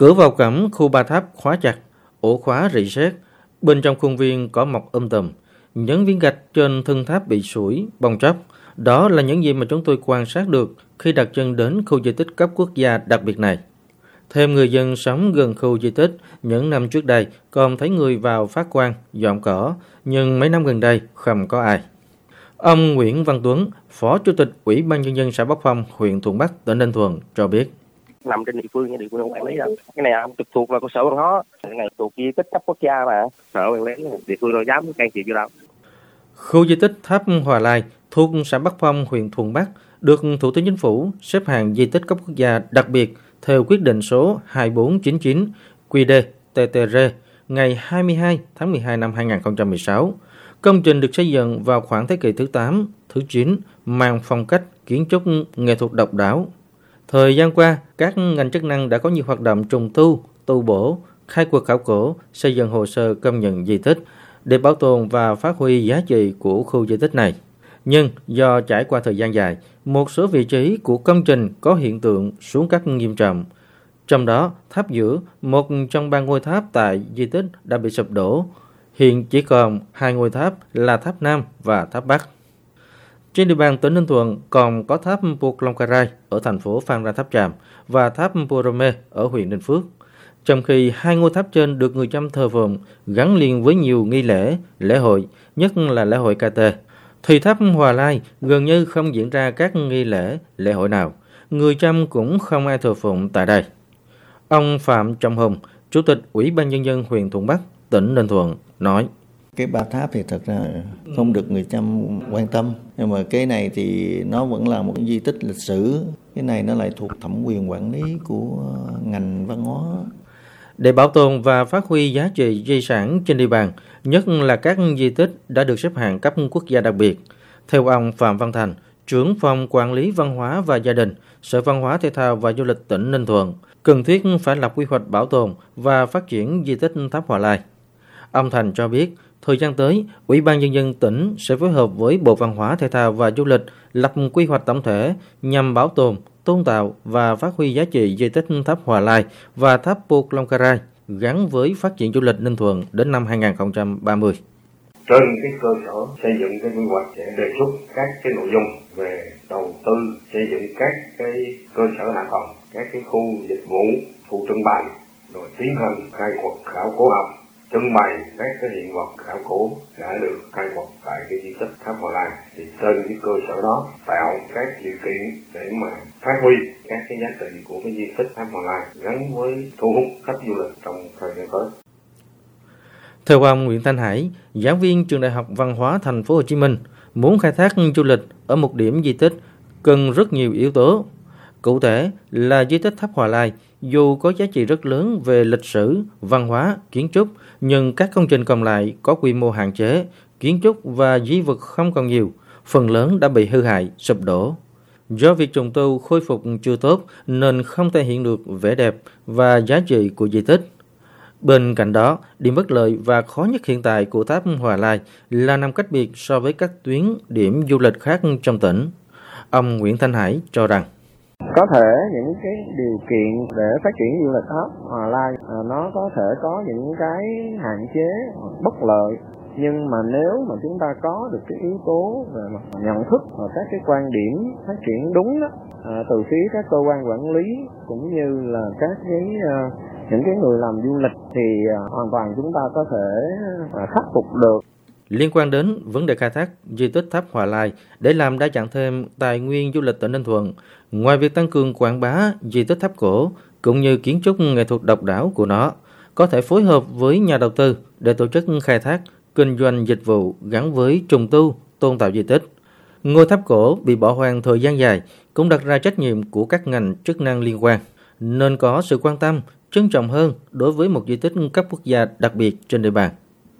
Cửa vào cổng khu ba tháp khóa chặt, ổ khóa rỉ sét. Bên trong khuôn viên có mọc um âm tầm, Những viên gạch trên thân tháp bị sủi, bong chóc. Đó là những gì mà chúng tôi quan sát được khi đặt chân đến khu di tích cấp quốc gia đặc biệt này. Thêm người dân sống gần khu di tích, những năm trước đây còn thấy người vào phát quan, dọn cỏ, nhưng mấy năm gần đây không có ai. Ông Nguyễn Văn Tuấn, Phó Chủ tịch Ủy ban Nhân dân xã Bắc Phong, huyện Thuận Bắc, tỉnh Ninh Thuận cho biết nằm trên địa phương địa phương quản lý đâu cái này trực thuộc là cơ sở văn hóa. Cái này thuộc di tích cấp quốc gia mà. Sở quản lý địa phương đâu dám can thiệp vô đâu. Khu di tích tháp Hòa Lai thuộc xã Bắc Phong huyện Thuận Bắc được Thủ tướng Chính phủ xếp hạng di tích cấp quốc gia đặc biệt theo quyết định số 2499 QD TTR ngày 22 tháng 12 năm 2016. Công trình được xây dựng vào khoảng thế kỷ thứ 8, thứ 9, mang phong cách kiến trúc nghệ thuật độc đáo, Thời gian qua, các ngành chức năng đã có nhiều hoạt động trùng tu, tu bổ, khai quật khảo cổ, xây dựng hồ sơ công nhận di tích để bảo tồn và phát huy giá trị của khu di tích này. Nhưng do trải qua thời gian dài, một số vị trí của công trình có hiện tượng xuống cấp nghiêm trọng. Trong đó, tháp giữa, một trong ba ngôi tháp tại di tích đã bị sụp đổ. Hiện chỉ còn hai ngôi tháp là tháp Nam và tháp Bắc. Trên địa bàn tỉnh Ninh Thuận còn có tháp Buộc Long Carai ở thành phố Phan Rang Tháp Tràm và tháp Purome ở huyện Ninh Phước. Trong khi hai ngôi tháp trên được người chăm thờ phượng gắn liền với nhiều nghi lễ, lễ hội, nhất là lễ hội KT, thì tháp Hòa Lai gần như không diễn ra các nghi lễ, lễ hội nào. Người chăm cũng không ai thờ phụng tại đây. Ông Phạm Trọng Hùng, Chủ tịch Ủy ban Nhân dân huyện Thuận Bắc, tỉnh Ninh Thuận, nói cái ba tháp thì thật ra không được người chăm quan tâm nhưng mà cái này thì nó vẫn là một di tích lịch sử cái này nó lại thuộc thẩm quyền quản lý của ngành văn hóa để bảo tồn và phát huy giá trị di sản trên địa bàn, nhất là các di tích đã được xếp hạng cấp quốc gia đặc biệt. Theo ông Phạm Văn Thành, trưởng phòng quản lý văn hóa và gia đình, Sở Văn hóa Thể thao và Du lịch tỉnh Ninh Thuận, cần thiết phải lập quy hoạch bảo tồn và phát triển di tích Tháp Hòa Lai. Ông Thành cho biết, Thời gian tới, Ủy ban Nhân dân tỉnh sẽ phối hợp với Bộ Văn hóa Thể thao và Du lịch lập quy hoạch tổng thể nhằm bảo tồn, tôn tạo và phát huy giá trị di tích tháp Hòa Lai và tháp Buộc Long Carai gắn với phát triển du lịch Ninh Thuận đến năm 2030. Trên cái cơ sở xây dựng cái quy hoạch sẽ đề xuất các cái nội dung về đầu tư xây dựng các cái cơ sở hạ tầng, các cái khu dịch vụ, khu trưng bày, rồi tiến hành khai quật khảo cổ học trưng bày các cái hiện vật khảo cổ đã được khai quật tại cái di tích tháp Hòa Lan thì trên cái cơ sở đó tạo các điều kiện để mà phát huy các cái giá trị của cái di tích tháp Hòa Lan gắn với thu hút khách du lịch trong thời gian tới. Theo ông Nguyễn Thanh Hải, giảng viên trường Đại học Văn hóa Thành phố Hồ Chí Minh, muốn khai thác du lịch ở một điểm di tích cần rất nhiều yếu tố. Cụ thể là di tích Tháp Hòa Lai dù có giá trị rất lớn về lịch sử, văn hóa, kiến trúc, nhưng các công trình còn lại có quy mô hạn chế, kiến trúc và di vật không còn nhiều, phần lớn đã bị hư hại, sụp đổ. Do việc trùng tu khôi phục chưa tốt nên không thể hiện được vẻ đẹp và giá trị của di tích. Bên cạnh đó, điểm bất lợi và khó nhất hiện tại của tháp Hòa Lai là nằm cách biệt so với các tuyến điểm du lịch khác trong tỉnh. Ông Nguyễn Thanh Hải cho rằng có thể những cái điều kiện để phát triển du lịch tháp Hòa Lai à, nó có thể có những cái hạn chế bất lợi. Nhưng mà nếu mà chúng ta có được cái yếu tố về mặt nhận thức và các cái quan điểm phát triển đúng đó à, từ phía các cơ quan quản lý cũng như là các cái à, những cái người làm du lịch thì à, hoàn toàn chúng ta có thể à, khắc phục được. Liên quan đến vấn đề khai thác di tích tháp Hòa Lai để làm đa dạng thêm tài nguyên du lịch tỉnh Ninh Thuận, ngoài việc tăng cường quảng bá di tích tháp cổ cũng như kiến trúc nghệ thuật độc đáo của nó, có thể phối hợp với nhà đầu tư để tổ chức khai thác, kinh doanh dịch vụ gắn với trùng tu, tôn tạo di tích. Ngôi tháp cổ bị bỏ hoang thời gian dài cũng đặt ra trách nhiệm của các ngành chức năng liên quan, nên có sự quan tâm, trân trọng hơn đối với một di tích cấp quốc gia đặc biệt trên địa bàn.